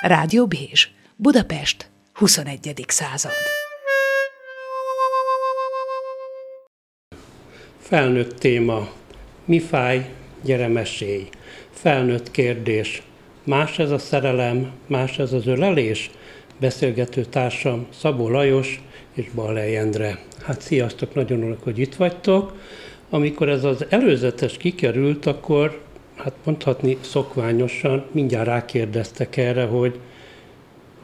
Rádió Bézs, Budapest, 21. század. Felnőtt téma. Mi fáj, gyere mesélj. Felnőtt kérdés. Más ez a szerelem, más ez az ölelés? Beszélgető társam Szabó Lajos és Ballej Endre. Hát sziasztok, nagyon örülök, hogy itt vagytok. Amikor ez az előzetes kikerült, akkor hát mondhatni szokványosan mindjárt rákérdeztek erre, hogy,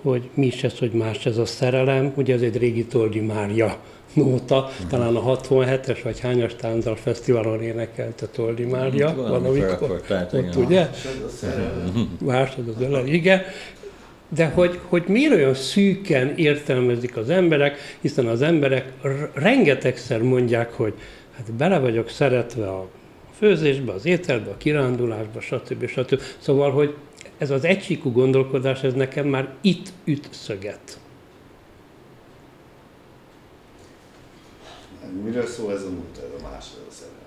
hogy mi is ez, hogy más ez a szerelem. Ugye ez egy régi Toldi Mária nóta, talán a 67-es vagy hányas Tánzal Fesztiválon énekelte Toldi Mária valamikor. Ott, ugye? Vártad az ölel, igen. De hogy, hogy miért olyan szűken értelmezik az emberek, hiszen az emberek rengetegszer mondják, hogy hát bele vagyok szeretve a főzésbe, az ételbe, a kirándulásba, stb. stb. Szóval, hogy ez az egysíkú gondolkodás, ez nekem már itt üt szöget. Miről szól ez a múlt, ez a második szerelem?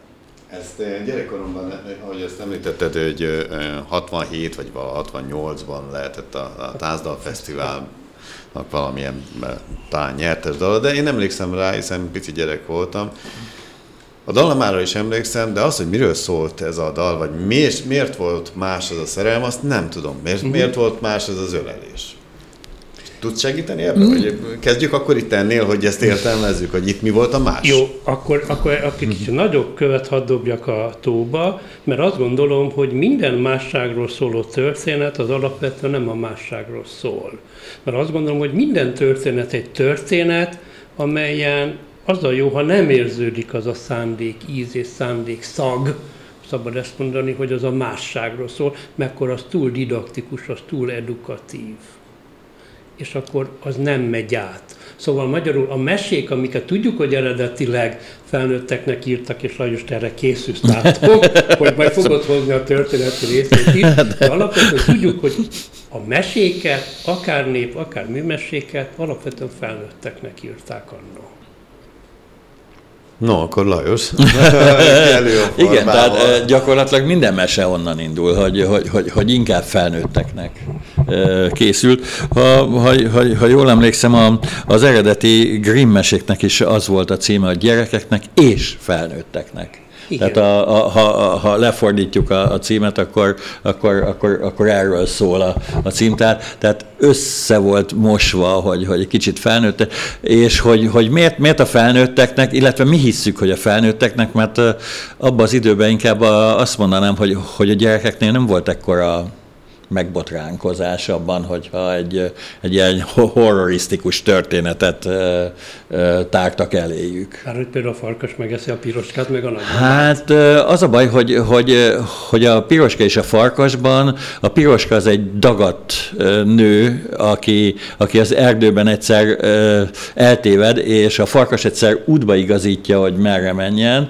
Ezt eh, gyerekkoromban, ahogy ezt említetted, hogy 67 vagy 68-ban lehetett a, a Tázdal Fesztivál valamilyen eh, talán nyertes dal, de én emlékszem rá, hiszen pici gyerek voltam, a dalamára is emlékszem, de az, hogy miről szólt ez a dal, vagy miért, miért volt más az a szerelem, azt nem tudom. Miért, uh-huh. miért volt más ez az ölelés? Tudsz segíteni ebben? Mm. Hogy kezdjük akkor itt ennél, hogy ezt értelmezzük, hogy itt mi volt a más? Jó, akkor, akkor, akkor kicsit nagyobb követ hadd dobjak a tóba, mert azt gondolom, hogy minden másságról szóló történet az alapvetően nem a másságról szól. Mert azt gondolom, hogy minden történet egy történet, amelyen az a jó, ha nem érződik az a szándék, íz és szándék, szag, szabad ezt mondani, hogy az a másságról szól, mekkor az túl didaktikus, az túl edukatív. És akkor az nem megy át. Szóval magyarul a mesék, amiket tudjuk, hogy eredetileg felnőtteknek írtak, és Lajos, te erre készülsz, látom, hogy majd fogod hozni a történeti részét is, de alapvetően tudjuk, hogy a meséket, akár nép, akár műmeséket alapvetően felnőtteknek írták annól. No, akkor Lajos. Igen, tehát gyakorlatilag minden mese onnan indul, hogy, hogy, hogy, hogy inkább felnőtteknek készült. Ha, ha, ha, ha jól emlékszem, a, az eredeti Grimm meséknek is az volt a címe, hogy gyerekeknek és felnőtteknek. Igen. Tehát a, a, ha, ha lefordítjuk a, a címet, akkor, akkor, akkor, akkor erről szól a, a cím. Tehát, tehát össze volt mosva, hogy, hogy egy kicsit felnőtt, és hogy, hogy miért, miért a felnőtteknek, illetve mi hisszük, hogy a felnőtteknek, mert abban az időben inkább azt mondanám, hogy, hogy a gyerekeknél nem volt ekkora megbotránkozás abban, hogyha egy, egy ilyen horrorisztikus történetet ö, ö, tártak eléjük. Hát, hogy például a farkas megeszi a piroskát, meg a nagy Hát az a baj, hogy, hogy, hogy a piroska és a farkasban, a piroska az egy dagadt nő, aki, aki az erdőben egyszer ö, eltéved, és a farkas egyszer útba igazítja, hogy merre menjen,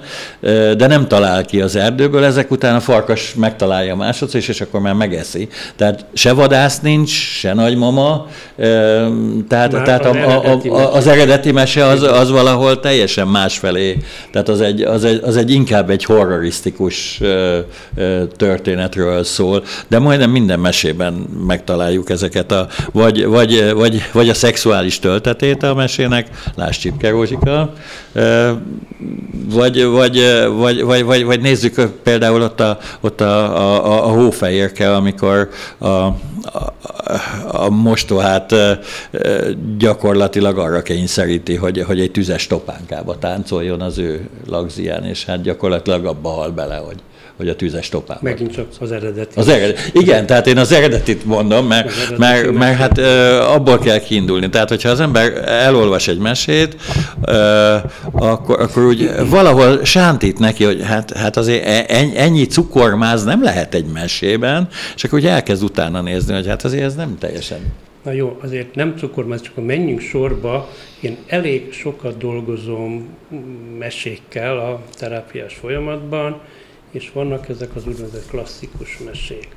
de nem talál ki az erdőből, ezek után a farkas megtalálja másodszor, és, és akkor már megeszi. Tehát se vadász nincs, se nagymama, tehát, tehát a, a, a, az eredeti mese az, az valahol teljesen másfelé. Tehát az egy, az, egy, az egy inkább egy horrorisztikus történetről szól, de majdnem minden mesében megtaláljuk ezeket a, vagy, vagy, vagy, vagy a szexuális töltetét a mesének, lásd Csipke Rózsika, vagy, vagy, vagy, vagy, vagy, vagy nézzük például ott a, ott a, a, a hófehérke, amikor a, a, a mostohát gyakorlatilag arra kényszeríti, hogy, hogy egy tüzes topánkába táncoljon az ő lagzián, és hát gyakorlatilag abba hal bele, hogy hogy a tűzes topában. Megint csak az eredeti. Az eredeti. Igen, tehát én az eredetit mondom, mert, mert, mert hát abból kell kiindulni. Tehát, hogyha az ember elolvas egy mesét, akkor, akkor úgy valahol sántít neki, hogy hát, hát azért e, ennyi cukormáz nem lehet egy mesében, és akkor úgy elkezd utána nézni, hogy hát azért ez nem teljesen Na jó, azért nem cukormáz, csak menjünk sorba. Én elég sokat dolgozom mesékkel a terápiás folyamatban, és vannak ezek az úgynevezett klasszikus mesék.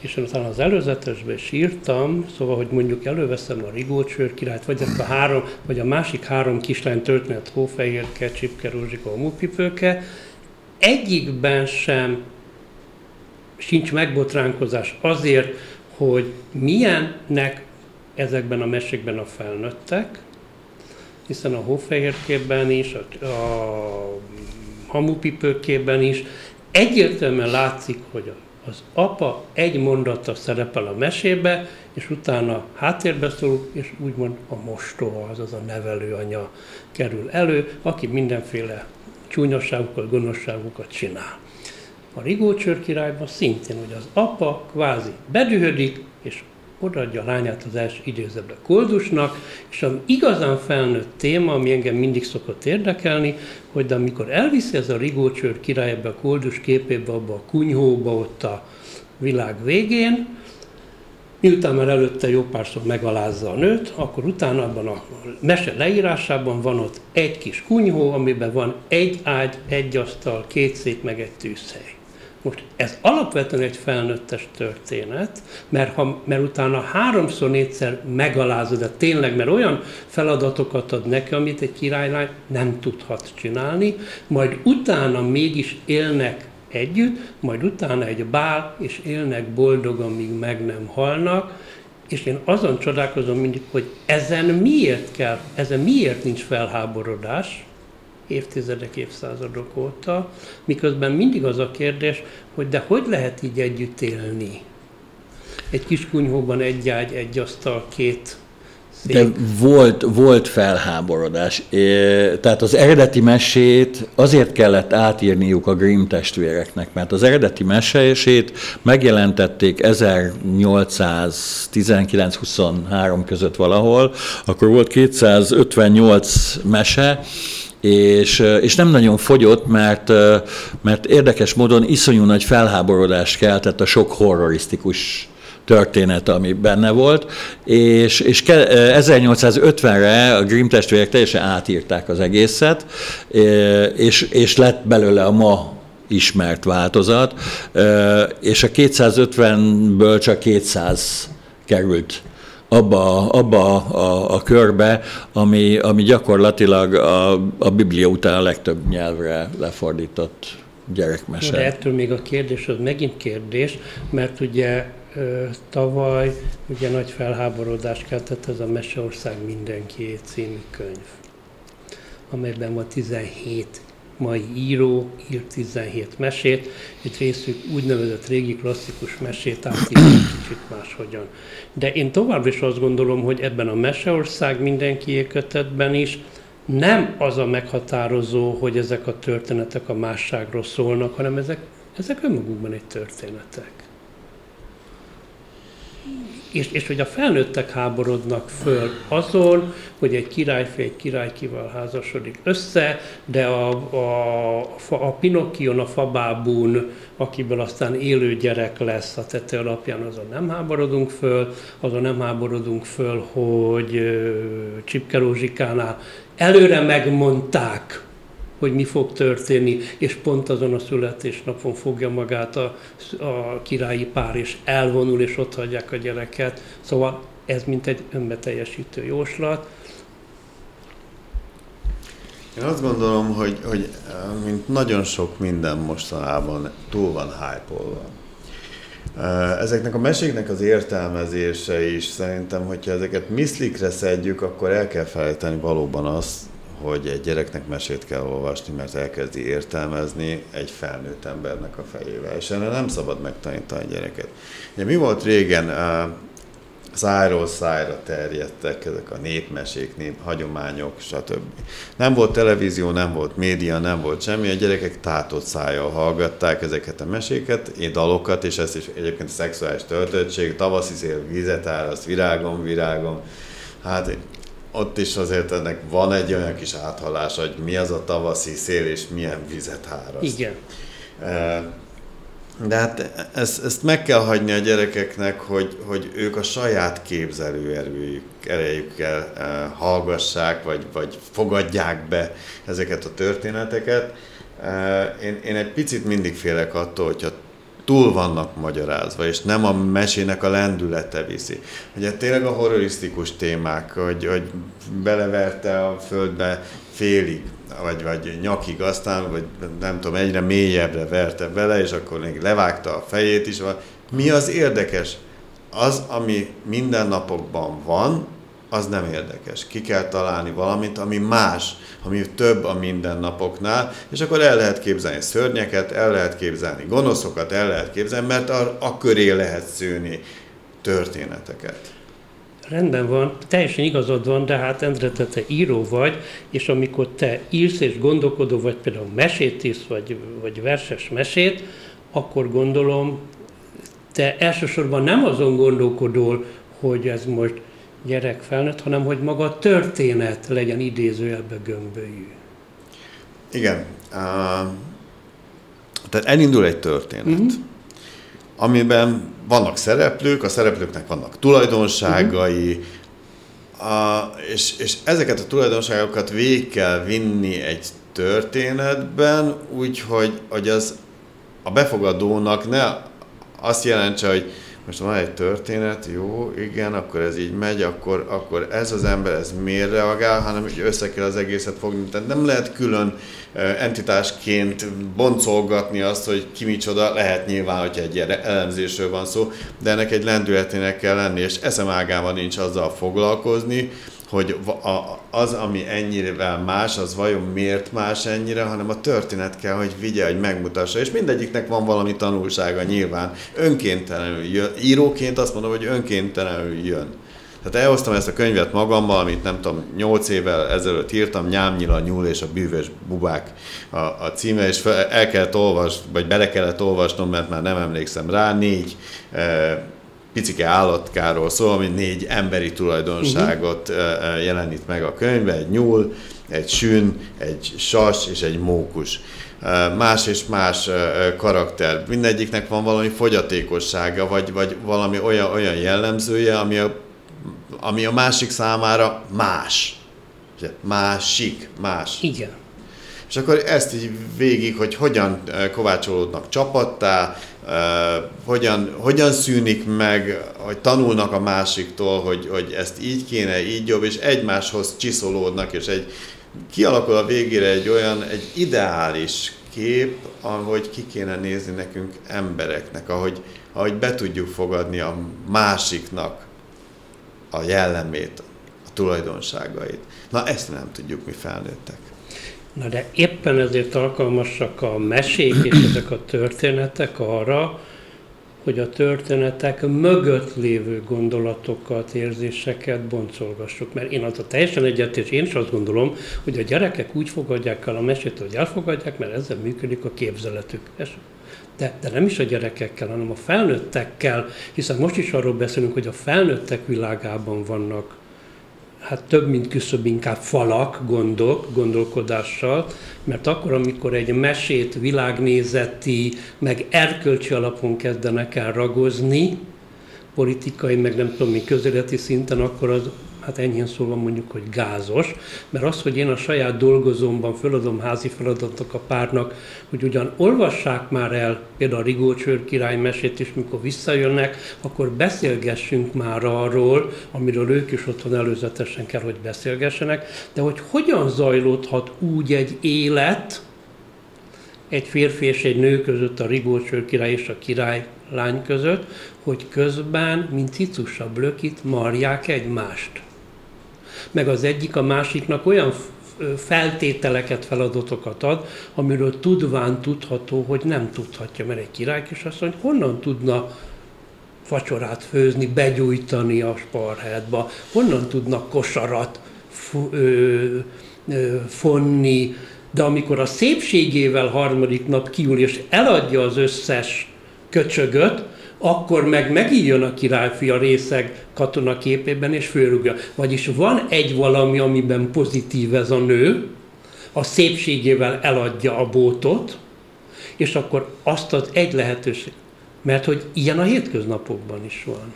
És én talán az előzetesben is írtam, szóval, hogy mondjuk előveszem a Rigócsőr királyt, vagy ezt a három, vagy a másik három kislány történet, Hófehérke, Csipke, Rózsika, Mupipőke, egyikben sem sincs megbotránkozás azért, hogy milyennek ezekben a mesékben a felnőttek, hiszen a hófehérkében is, a, a hamupipőkében is egyértelműen látszik, hogy az apa egy mondata szerepel a mesébe, és utána háttérbe szól, és úgymond a mostoha, azaz a nevelőanya kerül elő, aki mindenféle csúnyosságokat, gonoszságokat csinál. A Rigócsör királyban szintén, hogy az apa kvázi bedühödik, és odaadja a lányát az első időzőbe koldusnak, és ami igazán felnőtt téma, ami engem mindig szokott érdekelni, hogy de amikor elviszi ez a Rigócsör király ebbe a koldus képébe, abba a kunyhóba, ott a világ végén, miután már előtte jó párszor megalázza a nőt, akkor utána abban a mese leírásában van ott egy kis kunyhó, amiben van egy ágy, egy asztal, két szék, meg egy tűzhely. Most ez alapvetően egy felnőttes történet, mert, ha, mert utána háromszor, négyszer megalázod, de tényleg, mert olyan feladatokat ad neki, amit egy királylány nem tudhat csinálni, majd utána mégis élnek együtt, majd utána egy bál, és élnek boldogan, míg meg nem halnak, és én azon csodálkozom mindig, hogy ezen miért kell, ezen miért nincs felháborodás, évtizedek, évszázadok óta, miközben mindig az a kérdés, hogy de hogy lehet így együtt élni? Egy kis kunyhóban egy ágy, egy asztal, két de volt, volt felháborodás. Tehát az eredeti mesét azért kellett átírniuk a Grimm testvéreknek, mert az eredeti mesését megjelentették 1819-23 között valahol, akkor volt 258 mese, és, és nem nagyon fogyott, mert, mert érdekes módon iszonyú nagy felháborodást keltett a sok horrorisztikus történet, ami benne volt, és, és 1850-re a Grimm testvérek teljesen átírták az egészet, és, és lett belőle a ma ismert változat, és a 250-ből csak 200 került abba, abba a, a, a körbe, ami, ami gyakorlatilag a, a Biblia után a legtöbb nyelvre lefordított gyerekmese. De ettől még a kérdés az megint kérdés, mert ugye tavaly ugye nagy felháborodást keltett ez a Meseország mindenki című könyv, amelyben van 17 mai író, írt 17 mesét, egy részük úgynevezett régi klasszikus mesét átírni kicsit máshogyan. De én továbbra is azt gondolom, hogy ebben a Meseország mindenki kötetben is nem az a meghatározó, hogy ezek a történetek a másságról szólnak, hanem ezek, ezek önmagukban egy történetek és, és hogy a felnőttek háborodnak föl azon, hogy egy királyfé egy királykival házasodik össze, de a, a, a Pinocchion, a fabábún, akiből aztán élő gyerek lesz a tete alapján, azon nem háborodunk föl, azon nem háborodunk föl, hogy Csipke Rózsikánál előre megmondták, hogy mi fog történni, és pont azon a születésnapon fogja magát a, a királyi pár, és elvonul, és ott hagyják a gyereket. Szóval ez mint egy önbeteljesítő jóslat. Én azt gondolom, hogy, hogy mint nagyon sok minden mostanában túl van hype Ezeknek a meséknek az értelmezése is szerintem, hogyha ezeket miszlikre szedjük, akkor el kell felejteni valóban azt, hogy egy gyereknek mesét kell olvasni, mert elkezdi értelmezni egy felnőtt embernek a fejével, és erre nem szabad megtanítani a gyereket. Ugye mi volt régen, szájról szájra terjedtek ezek a népmesék, nép, hagyományok, stb. Nem volt televízió, nem volt média, nem volt semmi, a gyerekek tátott szájjal hallgatták ezeket a meséket, dalokat, és ez is egyébként szexuális töltöttség, tavaszi szél, vizet áraszt, virágom, virágom. Hát ott is azért ennek van egy olyan kis áthallás, hogy mi az a tavaszi szél, és milyen vizet háraszt. Igen. De hát ezt, ezt meg kell hagyni a gyerekeknek, hogy, hogy ők a saját képzelőerőjük, erejükkel hallgassák, vagy, vagy fogadják be ezeket a történeteket. Én, én egy picit mindig félek attól, hogyha túl vannak magyarázva, és nem a mesének a lendülete viszi. Ugye tényleg a horrorisztikus témák, hogy, hogy beleverte a földbe félig, vagy, vagy nyakig aztán, vagy nem tudom, egyre mélyebbre verte bele, és akkor még levágta a fejét is. Mi az érdekes? az, ami mindennapokban van, az nem érdekes. Ki kell találni valamit, ami más, ami több a mindennapoknál, és akkor el lehet képzelni szörnyeket, el lehet képzelni gonoszokat, el lehet képzelni, mert a, a köré lehet szőni történeteket. Rendben van, teljesen igazad van, de hát Endre, te, te író vagy, és amikor te írsz és gondolkodó vagy, például mesét írsz, vagy, vagy verses mesét, akkor gondolom, te elsősorban nem azon gondolkodol, hogy ez most gyerek felnőtt, hanem hogy maga a történet legyen idézőjelbe gömbölyű. Igen. Uh, tehát elindul egy történet, uh-huh. amiben vannak szereplők, a szereplőknek vannak tulajdonságai, uh-huh. a, és, és ezeket a tulajdonságokat végig kell vinni egy történetben, úgyhogy hogy az a befogadónak ne azt jelentse, hogy most van egy történet, jó, igen, akkor ez így megy, akkor, akkor ez az ember, ez miért reagál, hanem hogy össze kell az egészet fogni. Tehát nem lehet külön entitásként boncolgatni azt, hogy ki micsoda, lehet nyilván, hogyha egy ilyen elemzésről van szó, de ennek egy lendületének kell lenni, és eszem ágában nincs azzal foglalkozni, hogy az, ami ennyire más, az vajon miért más ennyire, hanem a történet kell, hogy vigye, hogy megmutassa. És mindegyiknek van valami tanulsága nyilván. Önkéntelenül jön. Íróként azt mondom, hogy önkéntelenül jön. Tehát elhoztam ezt a könyvet magammal, amit nem tudom, nyolc évvel ezelőtt írtam, Nyámnyila, Nyúl és a bűvös bubák a, a címe, és el kellett olvasni, vagy bele kellett olvasnom, mert már nem emlékszem rá, négy e, picike állatkáról szól, ami négy emberi tulajdonságot uh-huh. jelenít meg a könyvbe, egy nyúl, egy sün, egy sas és egy mókus. Más és más karakter. Mindegyiknek van valami fogyatékossága, vagy, vagy valami olyan, olyan jellemzője, ami a, ami a másik számára más. Másik, más. Igen. És akkor ezt így végig, hogy hogyan kovácsolódnak csapattá, hogyan, hogyan szűnik meg, hogy tanulnak a másiktól, hogy, hogy ezt így kéne, így jobb, és egymáshoz csiszolódnak, és egy, kialakul a végére egy olyan, egy ideális kép, ahogy ki kéne nézni nekünk embereknek, ahogy, ahogy be tudjuk fogadni a másiknak a jellemét, a tulajdonságait. Na ezt nem tudjuk mi felnőttek. Na de éppen ezért alkalmasak a mesék és ezek a történetek arra, hogy a történetek mögött lévő gondolatokat, érzéseket boncolgassuk. Mert én az a teljesen egyet, és én is azt gondolom, hogy a gyerekek úgy fogadják el a mesét, hogy elfogadják, mert ezzel működik a képzeletük. De, de nem is a gyerekekkel, hanem a felnőttekkel, hiszen most is arról beszélünk, hogy a felnőttek világában vannak hát több, mint küszöbb, inkább falak, gondok, gondolkodással, mert akkor, amikor egy mesét világnézeti, meg erkölcsi alapon kezdenek el ragozni, politikai, meg nem tudom mi közéleti szinten, akkor az hát enyhén szólva mondjuk, hogy gázos, mert az, hogy én a saját dolgozómban föladom házi feladatok a párnak, hogy ugyan olvassák már el például a Rigócsőr király mesét, és mikor visszajönnek, akkor beszélgessünk már arról, amiről ők is otthon előzetesen kell, hogy beszélgessenek, de hogy hogyan zajlódhat úgy egy élet, egy férfi és egy nő között, a Rigócsőr király és a király lány között, hogy közben, mint cicusabb blökit, marják egymást meg az egyik a másiknak olyan feltételeket, feladatokat ad, amiről tudván tudható, hogy nem tudhatja, mert egy király kisasszony honnan tudna facsorát főzni, begyújtani a sparhátba, honnan tudna kosarat ö, fonni, de amikor a szépségével harmadik nap kiül és eladja az összes köcsögöt, akkor meg megijön a királyfi a részeg katona képében, és fölrúgja. Vagyis van egy valami, amiben pozitív ez a nő, a szépségével eladja a bótot, és akkor azt az egy lehetőség, mert hogy ilyen a hétköznapokban is van.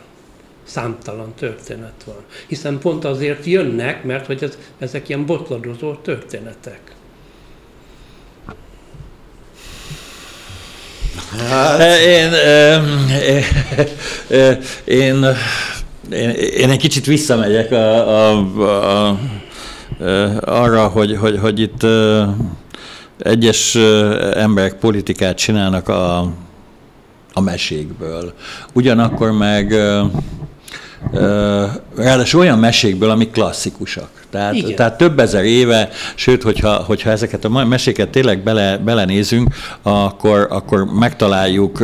Számtalan történet van. Hiszen pont azért jönnek, mert hogy ez, ezek ilyen botladozó történetek. Hát. Én, én, én, én egy kicsit visszamegyek a, a, a, arra, hogy, hogy, hogy itt egyes emberek politikát csinálnak a a mesékből. Ugyanakkor meg ráadásul olyan mesékből, amik klasszikusak. Tehát, tehát több ezer éve, sőt, hogyha, hogyha ezeket a meséket tényleg bele, belenézünk, akkor, akkor megtaláljuk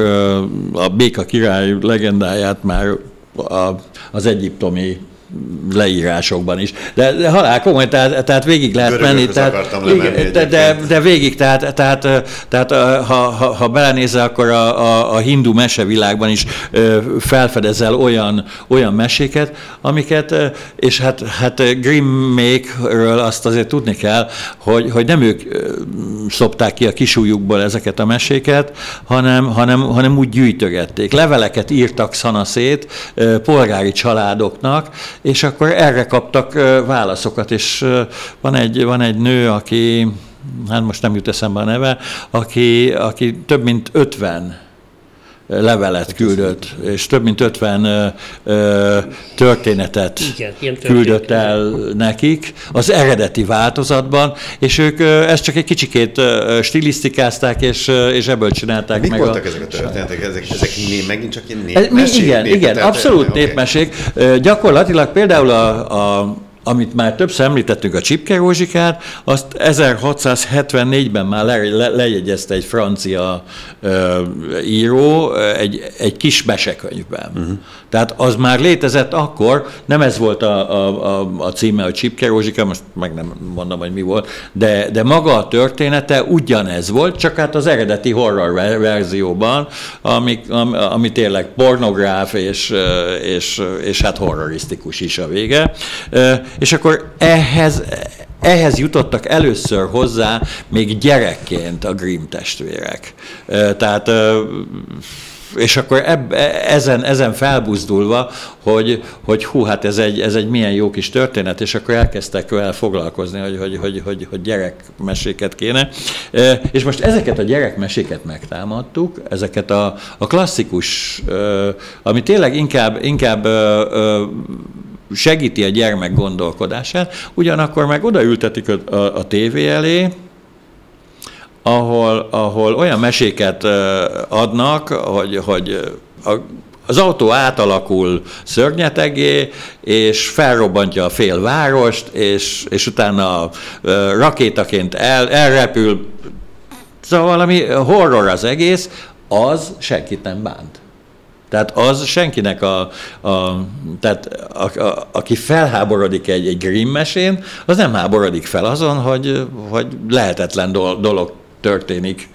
a Béka király legendáját már az egyiptomi leírásokban is. De, de halál komoly, tehát, tehát végig lehet menni. Tehát, igen, de, de, de végig, tehát, tehát, tehát ha, ha, ha belenézel, akkor a, a, a hindu mesevilágban is felfedezel olyan, olyan meséket, amiket, és hát, hát Grimmékről azt azért tudni kell, hogy, hogy nem ők szopták ki a kisújukból ezeket a meséket, hanem, hanem, hanem úgy gyűjtögették. Leveleket írtak szanaszét polgári családoknak, és akkor erre kaptak válaszokat, és van egy, van egy nő, aki, hát most nem jut eszembe a neve, aki, aki több mint 50 levelet küldött, és több mint 50 ö, történetet Igen, küldött el nekik az eredeti változatban, és ők ö, ezt csak egy kicsikét ö, stilisztikázták, és, és ebből csinálták Mik meg. voltak a... ezek a történetek? Ezek, ezek né, megint csak ilyen népmesék? Igen, nép, igen, abszolút okay. népmesék. Gyakorlatilag például a, a amit már többször említettünk, a Csipke Rózsikát, azt 1674-ben már le, le, lejegyezte egy francia ö, író egy, egy kis mesekönyvben. Uh-huh. Tehát az már létezett akkor, nem ez volt a, a, a, a címe, a Csipke Rózsika, most meg nem mondom, hogy mi volt, de, de maga a története ugyanez volt, csak hát az eredeti horror verzióban, ami, ami, ami tényleg pornográf és, és, és hát horrorisztikus is a vége. És akkor ehhez, ehhez jutottak először hozzá még gyerekként a Grimm testvérek. Tehát és akkor eb, ezen, ezen felbuzdulva, hogy, hogy hú, hát ez egy, ez egy milyen jó kis történet, és akkor elkezdtek vele foglalkozni, hogy, hogy, hogy, hogy, hogy gyerekmeséket kéne. És most ezeket a gyerekmeséket megtámadtuk, ezeket a, a klasszikus, ami tényleg inkább, inkább segíti a gyermek gondolkodását, ugyanakkor meg odaültetik a, a, a tévé elé, ahol, ahol olyan meséket adnak, hogy, hogy a, az autó átalakul szörnyetegé, és felrobbantja a fél várost, és, és utána rakétaként el, elrepül. Szóval valami horror az egész, az senkit nem bánt. Tehát az senkinek a, a tehát a, a, aki felháborodik egy, egy Grimm mesén, az nem háborodik fel azon, hogy, hogy lehetetlen dolog történik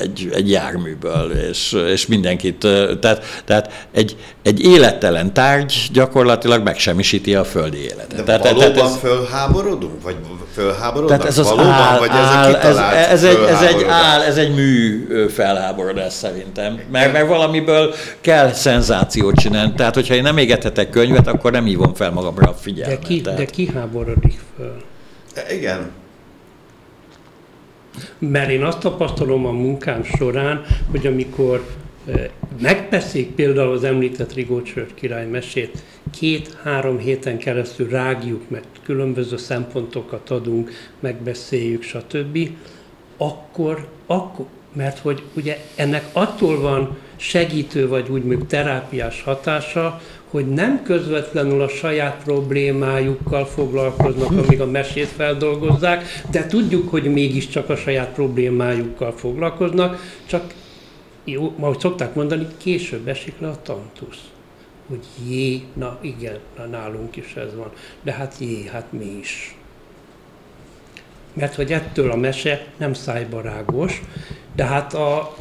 egy, egy járműből, és, és mindenkit, tehát, tehát egy, egy élettelen tárgy gyakorlatilag megsemmisíti a földi életet. De tehát, valóban tehát ez, fölháborodunk? Vagy fölháborodnak? Tehát ez az valóban, áll, vagy áll, ez, ez, ez, egy, ez, egy áll, ez egy mű felháborodás szerintem. Mert, mert valamiből kell szenzációt csinálni. Tehát, hogyha én nem égethetek könyvet, akkor nem hívom fel magamra a figyelmet. De ki, tehát... de ki háborodik föl? Igen, mert én azt tapasztalom a munkám során, hogy amikor megbeszéljük például az említett Rigócsör király mesét, két-három héten keresztül rágjuk, mert különböző szempontokat adunk, megbeszéljük, stb., akkor, akkor mert hogy ugye ennek attól van segítő vagy úgy terápiás hatása, hogy nem közvetlenül a saját problémájukkal foglalkoznak, amíg a mesét feldolgozzák, de tudjuk, hogy mégiscsak a saját problémájukkal foglalkoznak, csak jó, ahogy szokták mondani, később esik le a tantusz. Hogy jé, na igen, na nálunk is ez van. De hát jé, hát mi is. Mert hogy ettől a mese nem szájbarágos, de hát a,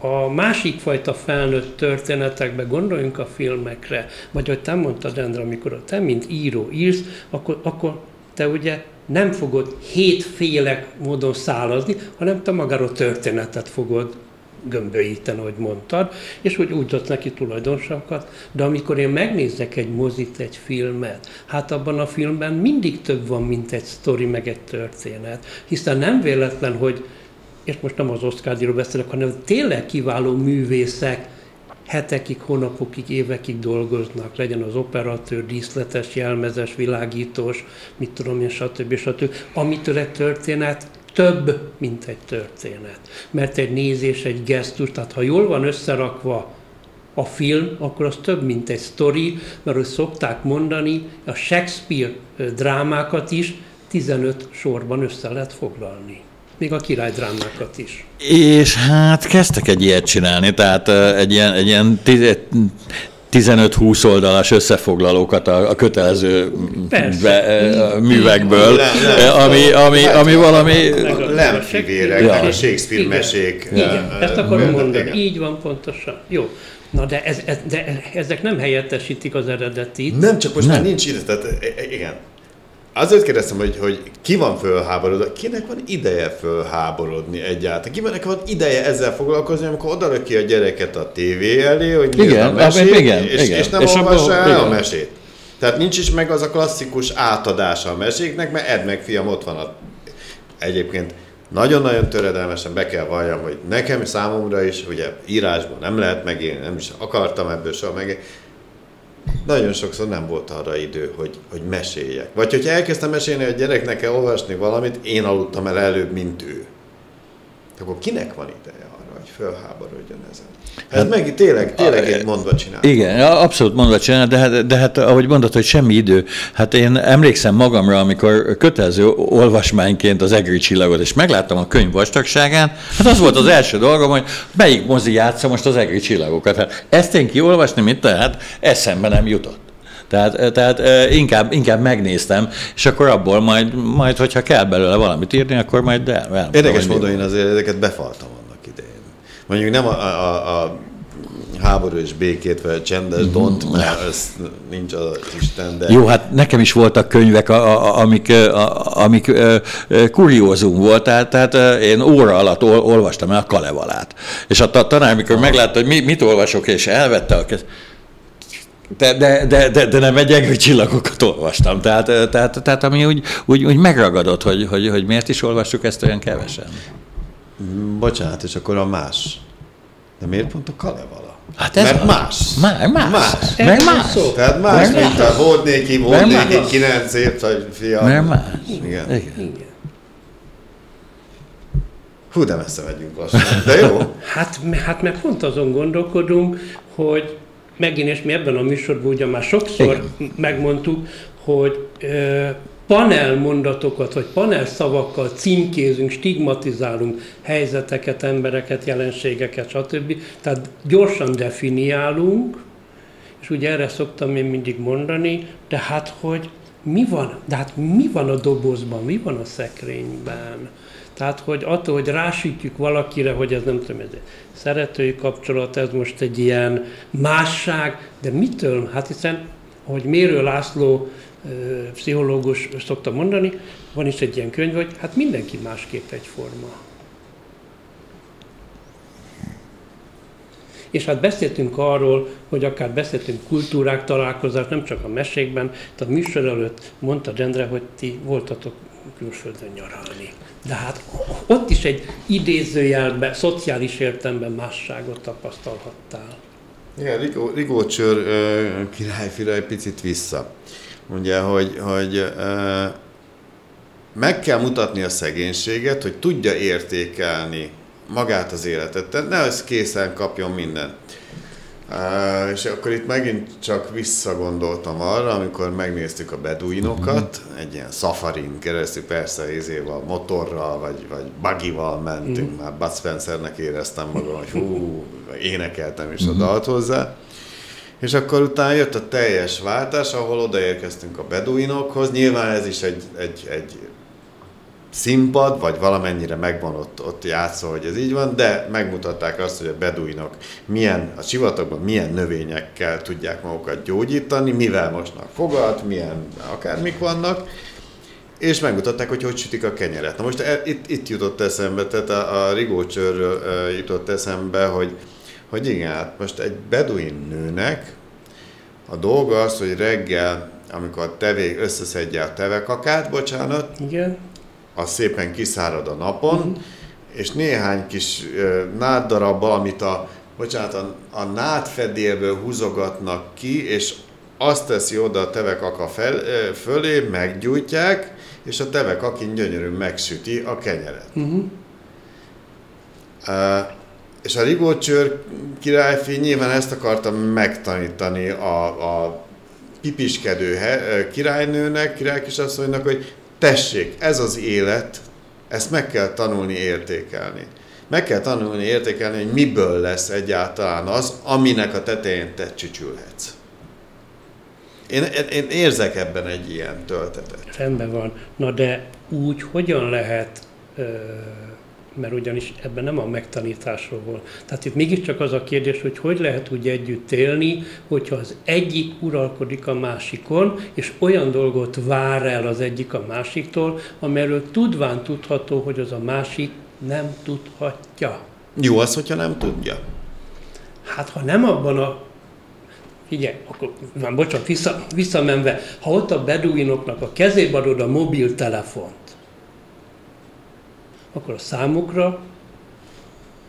a másik fajta felnőtt történetekbe, gondoljunk a filmekre, vagy hogy te mondtad, Endre, amikor te, mint író írsz, akkor, akkor te ugye nem fogod hétféle módon szálazni, hanem te magáról történetet fogod gömbölyíteni, ahogy mondtad, és hogy úgy adsz neki tulajdonosokat. De amikor én megnézek egy mozit, egy filmet, hát abban a filmben mindig több van, mint egy sztori, meg egy történet. Hiszen nem véletlen, hogy és most nem az Oscar beszélek, hanem tényleg kiváló művészek hetekig, hónapokig, évekig dolgoznak, legyen az operatőr, díszletes, jelmezes, világítós, mit tudom én, stb. stb. Amitől egy történet több, mint egy történet. Mert egy nézés, egy gesztus, tehát ha jól van összerakva a film, akkor az több, mint egy sztori, mert hogy szokták mondani, a Shakespeare drámákat is 15 sorban össze lehet foglalni. Még a királydrámákat is. És hát kezdtek egy ilyet csinálni, tehát egy ilyen, egy ilyen 15-20 oldalas összefoglalókat a, a kötelező be, művekből, le, le, ami, ami, ami valami... Lemfivérek, ja. a Shakespeare igen. mesék. Igen, ezt akarom mondani. Így van pontosan. Jó. Na de, ez, ez, de ezek nem helyettesítik az eredetit. Nem, csak most nem. már nincs ide, tehát e, e, igen. Azért kérdeztem, hogy, hogy ki van fölháborodva, kinek van ideje fölháborodni egyáltalán? Kinek van ideje ezzel foglalkozni, amikor oda ki a gyereket a tévé elé, hogy igen, a mesét, igen, és, igen. és nem és olvassa el igen. a mesét. Tehát nincs is meg az a klasszikus átadása a meséknek, mert edd meg fiam, ott van a... Egyébként nagyon-nagyon töredelmesen be kell valljam, hogy nekem számomra is, ugye írásban nem lehet megélni, nem is akartam ebből soha megélni, nagyon sokszor nem volt arra idő, hogy, hogy meséljek. Vagy hogyha elkezdtem mesélni, hogy gyereknek kell olvasni valamit, én aludtam el előbb, mint ő. Akkor kinek van ideje hogy fölháborodjon ezen? Ez hát, meg tényleg, tényleg egy mondva csinál. Igen, abszolút mondva csinál, de hát, de hát ahogy mondod, hogy semmi idő. Hát én emlékszem magamra, amikor kötelező olvasmányként az egri csillagot, és megláttam a könyv vastagságán, hát az volt az első dolgom, hogy melyik mozi játsza most az egri csillagokat. Hát ezt én kiolvasni, mint tehát eszembe nem jutott. Tehát, tehát inkább, inkább megnéztem, és akkor abból majd, majd, hogyha kell belőle valamit írni, akkor majd el. el Érdekes módon én azért ezeket befaltam mondjuk nem a, a, a háború és békét, vagy a csendes mm-hmm. dont, mert ez nincs az Isten, de... Jó, hát nekem is voltak könyvek, a, a, amik, a, amik kuriózum volt, tehát, tehát én óra alatt ol, olvastam el a Kalevalát. És a tanár, mikor ah. meglátta, hogy mi, mit olvasok, és elvette a kez... De, de, de, de, de nem egy egri csillagokat olvastam. Tehát, tehát, tehát ami úgy, úgy, úgy megragadott, hogy, hogy, hogy miért is olvassuk ezt olyan kevesen. Bocsánat, és akkor a más. De miért pont a Kalevala? Hát ez Mert más. Más. Más. más. Meg más. Szó. Tehát más, Meg mint más. a volt néki, volt néki, kilenc év, vagy fiam. Mert más. Igen. Igen. Igen. Hú, de messze megyünk lassan. De jó. hát, hát mert pont azon gondolkodunk, hogy megint, és mi ebben a műsorban ugye már sokszor Igen. megmondtuk, hogy panel mondatokat, vagy panel szavakkal címkézünk, stigmatizálunk helyzeteket, embereket, jelenségeket, stb. Tehát gyorsan definiálunk, és ugye erre szoktam én mindig mondani, de hát, hogy mi van, de hát mi van a dobozban, mi van a szekrényben? Tehát, hogy attól, hogy rásütjük valakire, hogy ez nem tudom, ez egy szeretői kapcsolat, ez most egy ilyen másság, de mitől? Hát hiszen, hogy Mérő László pszichológus szokta mondani, van is egy ilyen könyv, hogy hát mindenki másképp egyforma. És hát beszéltünk arról, hogy akár beszéltünk kultúrák találkozás, nem csak a mesékben, tehát műsor előtt mondta Dendre, hogy ti voltatok külföldön nyaralni. De hát ott is egy idézőjelben, szociális értelemben másságot tapasztalhattál. Igen, Rigó, Rigó Csör királyfira egy picit vissza ugye, hogy, hogy meg kell mutatni a szegénységet, hogy tudja értékelni magát az életet. Tehát ne az készen kapjon minden. Uh, és akkor itt megint csak visszagondoltam arra, amikor megnéztük a beduinokat, mm. egy ilyen safarin keresztül, persze izéval, motorral, vagy, vagy buggyval mentünk, mm. már Bud Spencernek éreztem magam, hogy hú, énekeltem is a dalt hozzá. És akkor utána jött a teljes váltás, ahol odaérkeztünk a beduinokhoz. Nyilván ez is egy, egy, egy színpad, vagy valamennyire megvan ott, ott játszó, hogy ez így van, de megmutatták azt, hogy a beduinok milyen, a sivatagban milyen növényekkel tudják magukat gyógyítani, mivel mosnak fogat, milyen akármik vannak, és megmutatták, hogy hogy sütik a kenyeret. Na most e, itt, itt jutott eszembe, tehát a, a rigócsőrről e, jutott eszembe, hogy hogy igen, hát most egy beduin nőnek a dolga az, hogy reggel, amikor a tevé összeszedje a tevekakát, bocsánat, igen. az szépen kiszárad a napon, uh-huh. és néhány kis uh, náddarabba, amit a, bocsánat, a, a nádfedélből húzogatnak ki, és azt teszi oda a tevekaka fel, fölé, meggyújtják, és a teve kakin gyönyörűen megsüti a kenyeret. Uh-huh. Uh, és a rigócsőr királyfi nyilván ezt akarta megtanítani a, a pipiskedő királynőnek, királykisasszonynak, hogy tessék, ez az élet, ezt meg kell tanulni értékelni. Meg kell tanulni értékelni, hogy miből lesz egyáltalán az, aminek a tetején te csücsülhetsz. Én, én érzek ebben egy ilyen töltetet. Rendben van. Na de úgy hogyan lehet, mert ugyanis ebben nem a megtanításról volt. Tehát itt mégiscsak az a kérdés, hogy hogy lehet úgy együtt élni, hogyha az egyik uralkodik a másikon, és olyan dolgot vár el az egyik a másiktól, amelyről tudván tudható, hogy az a másik nem tudhatja. Jó az, hogyha nem tudja. Hát ha nem abban a figyelj, akkor már bocsánat, vissza, visszamenve, ha ott a beduinoknak a kezébe adod a mobiltelefont, akkor a számukra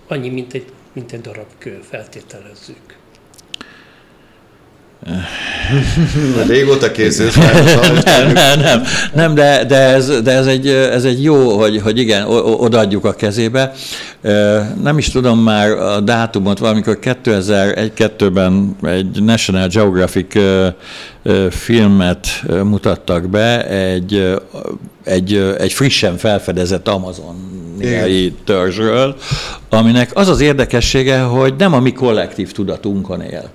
annyi, mint egy, mint egy darab kő, feltételezzük. Régóta készült. nem, nem, nem, nem, de, de, ez, de ez, egy, ez egy jó, hogy, hogy igen, odaadjuk a kezébe. Nem is tudom már a dátumot, valamikor 2001-2-ben egy National Geographic filmet mutattak be, egy, egy, egy frissen felfedezett Amazon törzsről, aminek az az érdekessége, hogy nem a mi kollektív tudatunkon él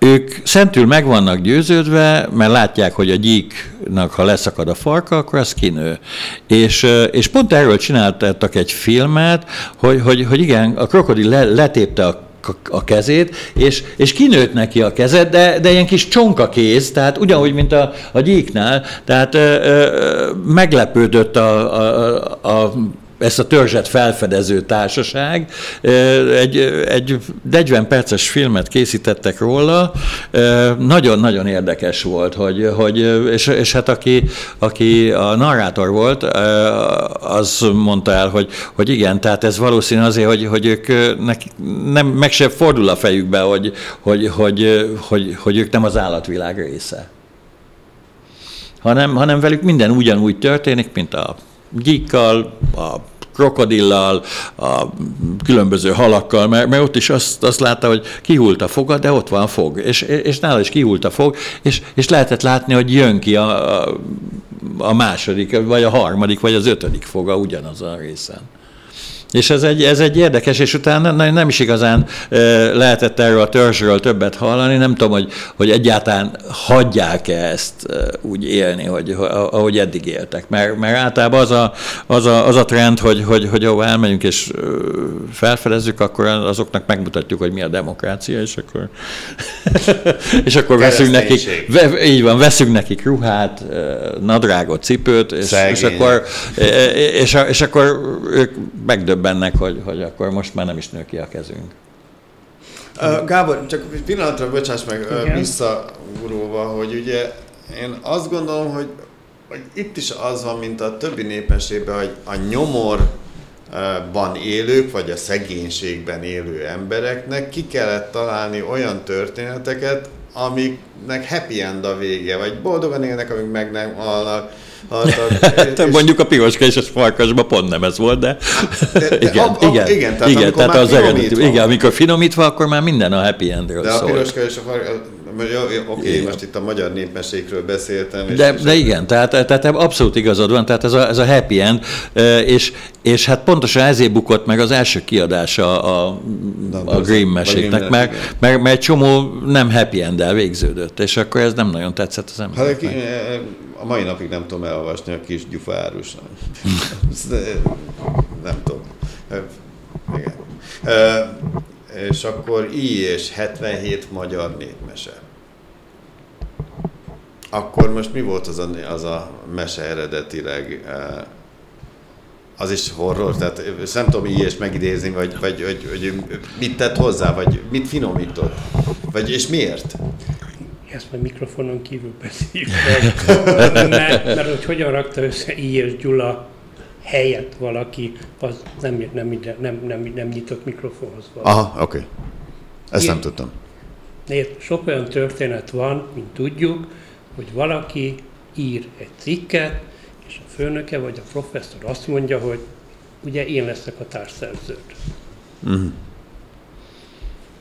ők szentül meg vannak győződve, mert látják, hogy a gyíknak, ha leszakad a farka, akkor az kinő. És, és pont erről csináltak egy filmet, hogy, hogy, hogy igen, a krokodil le, letépte a a kezét, és, és kinőtt neki a kezed, de, de ilyen kis csonka kéz, tehát ugyanúgy, mint a, a gyíknál, tehát ö, ö, meglepődött a, a, a ezt a törzset felfedező társaság. Egy, egy 40 perces filmet készítettek róla, nagyon-nagyon érdekes volt, hogy, hogy és, és hát aki, aki a narrátor volt, az mondta el, hogy, hogy igen, tehát ez valószínű azért, hogy, hogy ők nem, meg sem fordul a fejükbe, hogy, hogy, hogy, hogy, hogy ők nem az állatvilág része. Hanem, hanem velük minden ugyanúgy történik, mint a gyíkkal, a krokodillal, a különböző halakkal, mert, mert ott is azt, azt látta, hogy kihult a foga, de ott van fog, és, és nála is kihult a fog, és, és lehetett látni, hogy jön ki a, a második, vagy a harmadik, vagy az ötödik foga ugyanazon a részen. És ez egy, ez egy érdekes, és utána nem, is igazán lehetett erről a törzsről többet hallani, nem tudom, hogy, hogy egyáltalán hagyják-e ezt úgy élni, hogy, ahogy eddig éltek. Mert, mert általában az a, az a, az a trend, hogy, hogy, hogy ahova elmegyünk és felfedezzük, akkor azoknak megmutatjuk, hogy mi a demokrácia, és akkor, és akkor veszünk nekik, így van, veszünk nekik ruhát, nadrágot, cipőt, és, és akkor, és, és akkor ők megdöbbennek megdöbbennek, hogy, hogy akkor most már nem is nő ki a kezünk. Gábor, csak egy pillanatra bocsáss meg visszaugróva, hogy ugye én azt gondolom, hogy, hogy itt is az van, mint a többi népességben, hogy a nyomorban élők, vagy a szegénységben élő embereknek ki kellett találni olyan történeteket, amiknek happy end a vége, vagy boldogan élnek, amik meg nem halnak, Hát, mondjuk a piroska és a farkasban pont nem ez volt, de, de, de igen, a, a, igen, igen, tehát, igen, tehát az eredeti, igen, amikor finomítva, akkor már minden a happy endről De szól. a piroska és a farkas, Oké, okay, most itt a magyar népmesékről beszéltem. És de, és de igen, tehát, tehát abszolút igazad van, tehát ez a, ez a happy end, és, és hát pontosan ezért bukott meg az első kiadása a, a, a Green meséknek, mert, mert, mert egy csomó nem happy end végződött, és akkor ez nem nagyon tetszett az embereknek. Hát, a mai napig nem tudom elolvasni a kis gyufárus. nem tudom. Igen. És akkor I és 77 magyar népmese. Akkor most mi volt az a, az a mese eredetileg? Az is horror, tehát nem tudom I és megidézni, vagy, vagy, vagy, vagy mit tett hozzá, vagy mit finomított, vagy és miért? ezt majd mikrofonon kívül beszéljük meg, mert, mert hogy hogyan rakta össze I és Gyula helyett valaki, az nem, nem, nem, nem, nem nyitott mikrofonhoz van. Aha, oké. Okay. Ezt Ilyen, nem tudtam. Nézd, sok olyan történet van, mint tudjuk, hogy valaki ír egy cikket, és a főnöke vagy a professzor azt mondja, hogy ugye én leszek a társszerződ. Mm.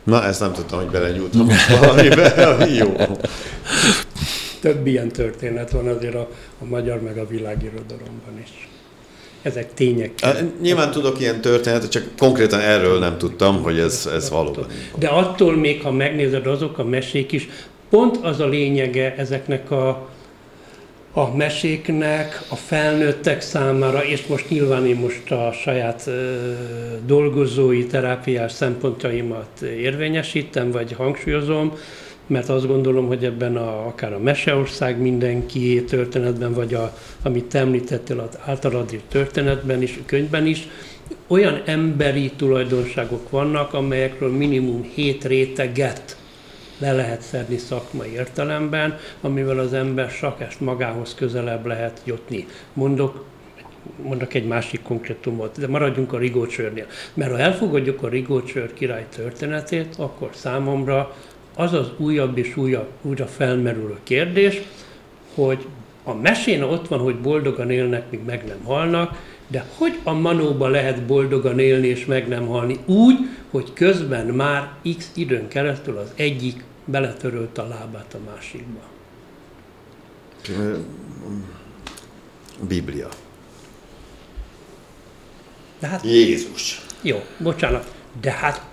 Na, ezt nem tudtam, hogy belenyúltam valamibe. Jó. Több ilyen történet van azért a, a magyar meg a világirodalomban is. Ezek tények. Nyilván tudok ilyen történetet, csak konkrétan erről nem tudtam, hogy ez, ez valóban. De attól még, ha megnézed, azok a mesék is, pont az a lényege ezeknek a, a meséknek a felnőttek számára, és most nyilván én most a saját ö, dolgozói, terápiás szempontjaimat érvényesítem, vagy hangsúlyozom, mert azt gondolom, hogy ebben a, akár a Meseország mindenki történetben, vagy a, amit te említettél, az általad történetben is, a könyvben is, olyan emberi tulajdonságok vannak, amelyekről minimum hét réteget le lehet szedni szakmai értelemben, amivel az ember sakest magához közelebb lehet jutni. Mondok mondok egy másik konkrétumot, de maradjunk a rigócsőrnél. Mert ha elfogadjuk a rigócsőr király történetét, akkor számomra az az újabb és újabb, újra felmerülő kérdés, hogy a mesén ott van, hogy boldogan élnek, míg meg nem halnak, de hogy a manóba lehet boldogan élni és meg nem halni úgy, hogy közben már x időn keresztül az egyik beletörölt a lábát a másikba. Biblia. De hát, Jézus. Jó, bocsánat. De hát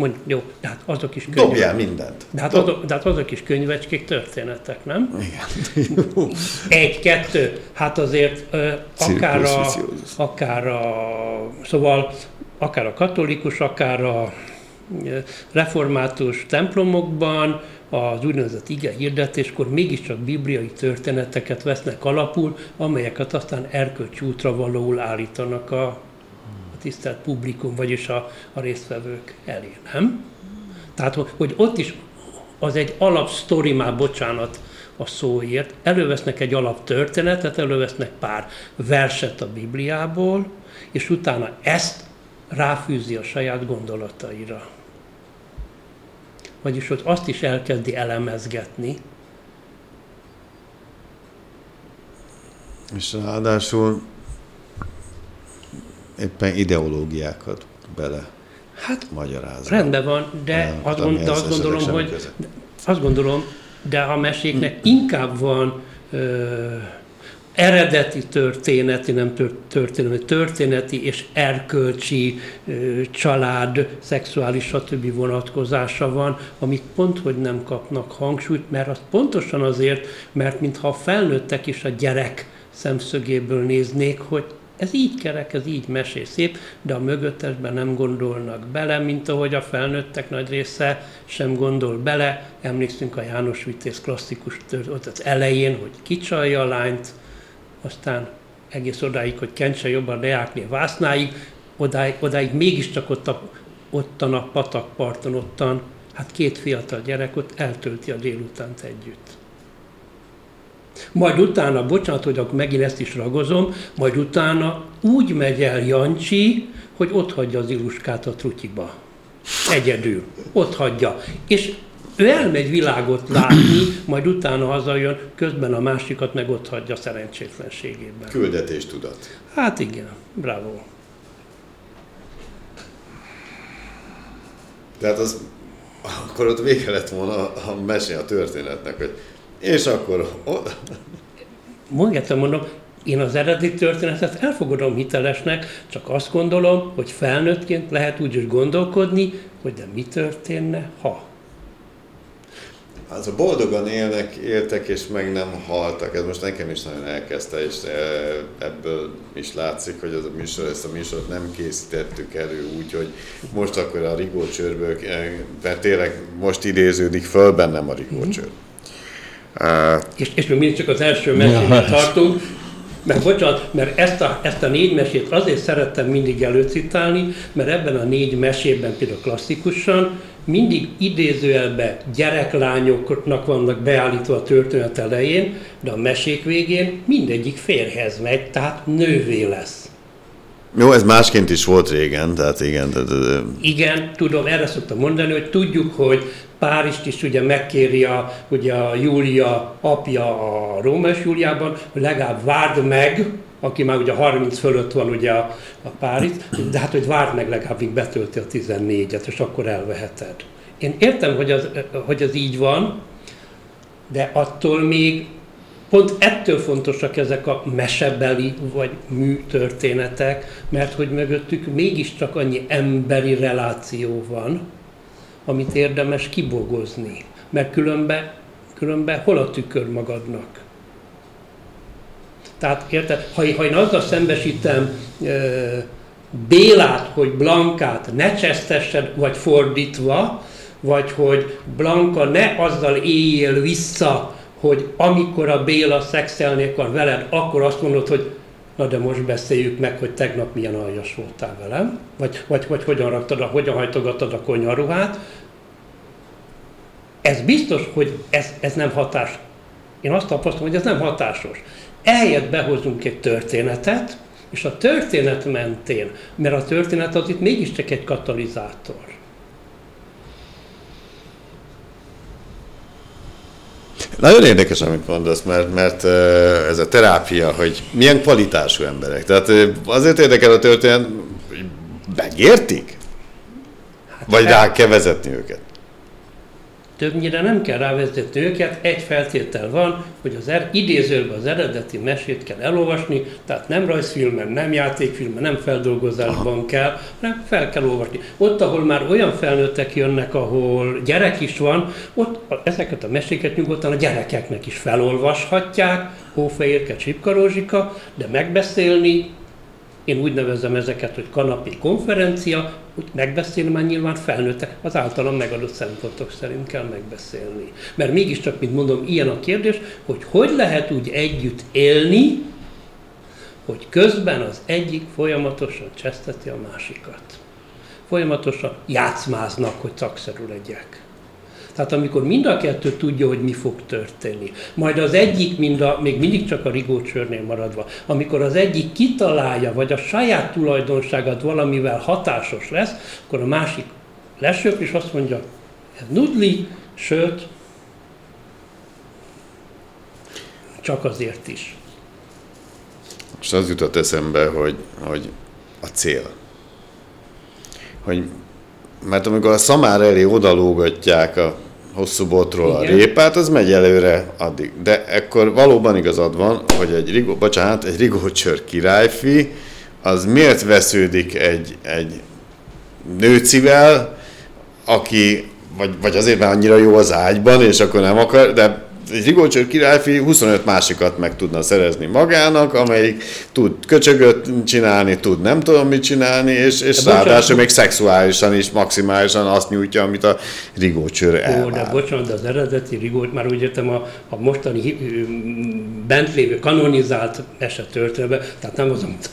Mondj, jó, de hát azok is könyvek. Dobjál mindent. De hát, azok, de hát azok is könyvecskék, történetek, nem? Igen. Egy-kettő. Hát azért akár a, akár a, szóval akár a katolikus, akár a református templomokban, az úgynevezett ige hirdetéskor mégiscsak bibliai történeteket vesznek alapul, amelyeket aztán erkölcsi útra valóul állítanak a tisztelt publikum, vagyis a, a résztvevők elé, nem? Tehát, hogy ott is az egy alapsztori, már bocsánat a szóért, elővesznek egy alaptörténetet, elővesznek pár verset a Bibliából, és utána ezt ráfűzi a saját gondolataira. Vagyis, hogy azt is elkezdi elemezgetni. És ráadásul éppen ideológiákat bele hát, magyarázza. Rendben van, de azt, gond, de azt gondolom, hogy köze. azt gondolom, de a meséknek hm. inkább van ö, eredeti történeti, nem történeti, történeti és erkölcsi ö, család, szexuális, stb. vonatkozása van, amit pont, hogy nem kapnak hangsúlyt, mert az pontosan azért, mert mintha a felnőttek is a gyerek szemszögéből néznék, hogy ez így kerek, ez így mesé szép, de a mögöttesben nem gondolnak bele, mint ahogy a felnőttek nagy része sem gondol bele. Emlékszünk a János Vitéz klasszikus ott az elején, hogy kicsalja a lányt, aztán egész odáig, hogy kentse jobban Deáknél Vásznáig, odáig, odáig mégiscsak ott a, ottan a patakparton, ottan, hát két fiatal gyerek ott eltölti a délutánt együtt. Majd utána, bocsánat, hogy akkor megint ezt is ragozom, majd utána úgy megy el Jancsi, hogy ott hagyja az iluskát a trutyiba. Egyedül. Ott hagyja. És ő elmegy világot látni, majd utána hazajön, közben a másikat meg ott hagyja szerencsétlenségében. Küldetés tudat. Hát igen, bravo. Tehát az, akkor ott vége lett volna a, a mesé a történetnek, hogy és akkor... Mondjátok, mondom, én az eredeti történetet elfogadom hitelesnek, csak azt gondolom, hogy felnőttként lehet úgy is gondolkodni, hogy de mi történne, ha. Az a boldogan élnek, éltek és meg nem haltak. Ez most nekem is nagyon elkezdte, és e, ebből is látszik, hogy az a műsor, ezt a műsort nem készítettük elő úgy, hogy most akkor a rigócsőrből, e, mert tényleg most idéződik föl bennem a rigócsőr. Mm-hmm és, és még mindig csak az első mesében tartunk, mert bocsánat, mert ezt a, ezt a négy mesét azért szerettem mindig előcitálni, mert ebben a négy mesében, például klasszikusan, mindig idézőjelbe gyereklányoknak vannak beállítva a történet elején, de a mesék végén mindegyik férhez megy, tehát nővé lesz. Jó, ez másként is volt régen, tehát igen. De. Igen, tudom, erre szoktam mondani, hogy tudjuk, hogy Párizst is ugye megkéri a, ugye a Júlia apja a Rómás Júliában, hogy legalább várd meg, aki már ugye 30 fölött van ugye a, a Párizs, de hát hogy várd meg legalább, míg betölti a 14-et, és akkor elveheted. Én értem, hogy az, hogy az így van, de attól még pont ettől fontosak ezek a mesebeli vagy műtörténetek, mert hogy mögöttük mégiscsak annyi emberi reláció van, amit érdemes kibogozni. Mert különben, különben hol a tükör magadnak? Tehát érted, ha, ha én azzal szembesítem e, Bélát, hogy Blankát ne csesztessed, vagy fordítva, vagy hogy Blanka ne azzal éljél vissza, hogy amikor a Béla szexelni akar veled, akkor azt mondod, hogy na de most beszéljük meg, hogy tegnap milyen aljas voltál velem, vagy, vagy, vagy hogyan raktad, hogyan hajtogattad a konyaruhát. Ez biztos, hogy ez, ez nem hatás. Én azt tapasztalom, hogy ez nem hatásos. Eljött behozunk egy történetet, és a történet mentén, mert a történet az itt mégiscsak egy katalizátor. Nagyon érdekes, amit mondasz, mert, mert ez a terápia, hogy milyen kvalitású emberek. Tehát azért érdekel a történet, hogy megértik? Hát Vagy rá kell vezetni őket? Többnyire nem kell rávezetni őket, egy feltétel van, hogy az er, idézőben az eredeti mesét kell elolvasni, tehát nem rajzfilmen, nem játékfilmen, nem feldolgozásban kell, hanem fel kell olvasni. Ott, ahol már olyan felnőttek jönnek, ahol gyerek is van, ott ezeket a meséket nyugodtan a gyerekeknek is felolvashatják, Hófehérke, Csipkarózsika, de megbeszélni, én úgy nevezem ezeket, hogy kanapé konferencia, úgy megbeszélni már nyilván felnőttek, az általam megadott szempontok szerint kell megbeszélni. Mert mégiscsak, mint mondom, ilyen a kérdés, hogy hogy lehet úgy együtt élni, hogy közben az egyik folyamatosan cseszteti a másikat. Folyamatosan játszmáznak, hogy szakszerű legyek. Tehát amikor mind a kettő tudja, hogy mi fog történni, majd az egyik, mind a, még mindig csak a rigócsörnél maradva, amikor az egyik kitalálja, vagy a saját tulajdonságát valamivel hatásos lesz, akkor a másik lesöp, és azt mondja, ez nudli, sőt, csak azért is. És az jutott eszembe, hogy, hogy a cél. Hogy mert amikor a szamár elé odalógatják a hosszú botról Igen. a répát, az megy előre addig. De ekkor valóban igazad van, hogy egy, rigó, bocsánat, egy rigócsör királyfi, az miért vesződik egy, egy nőcivel, aki, vagy, vagy azért, mert annyira jó az ágyban, és akkor nem akar, de egy Rigolcsör királyfi 25 másikat meg tudna szerezni magának, amelyik tud köcsögöt csinálni, tud nem tudom mit csinálni, és, és ráadásul még szexuálisan is maximálisan azt nyújtja, amit a Rigolcsör elvár. Ó, de bocsánat, de az eredeti Rigolcs, már úgy értem a, a mostani bent lévő kanonizált esetörténetben, tehát nem az, amit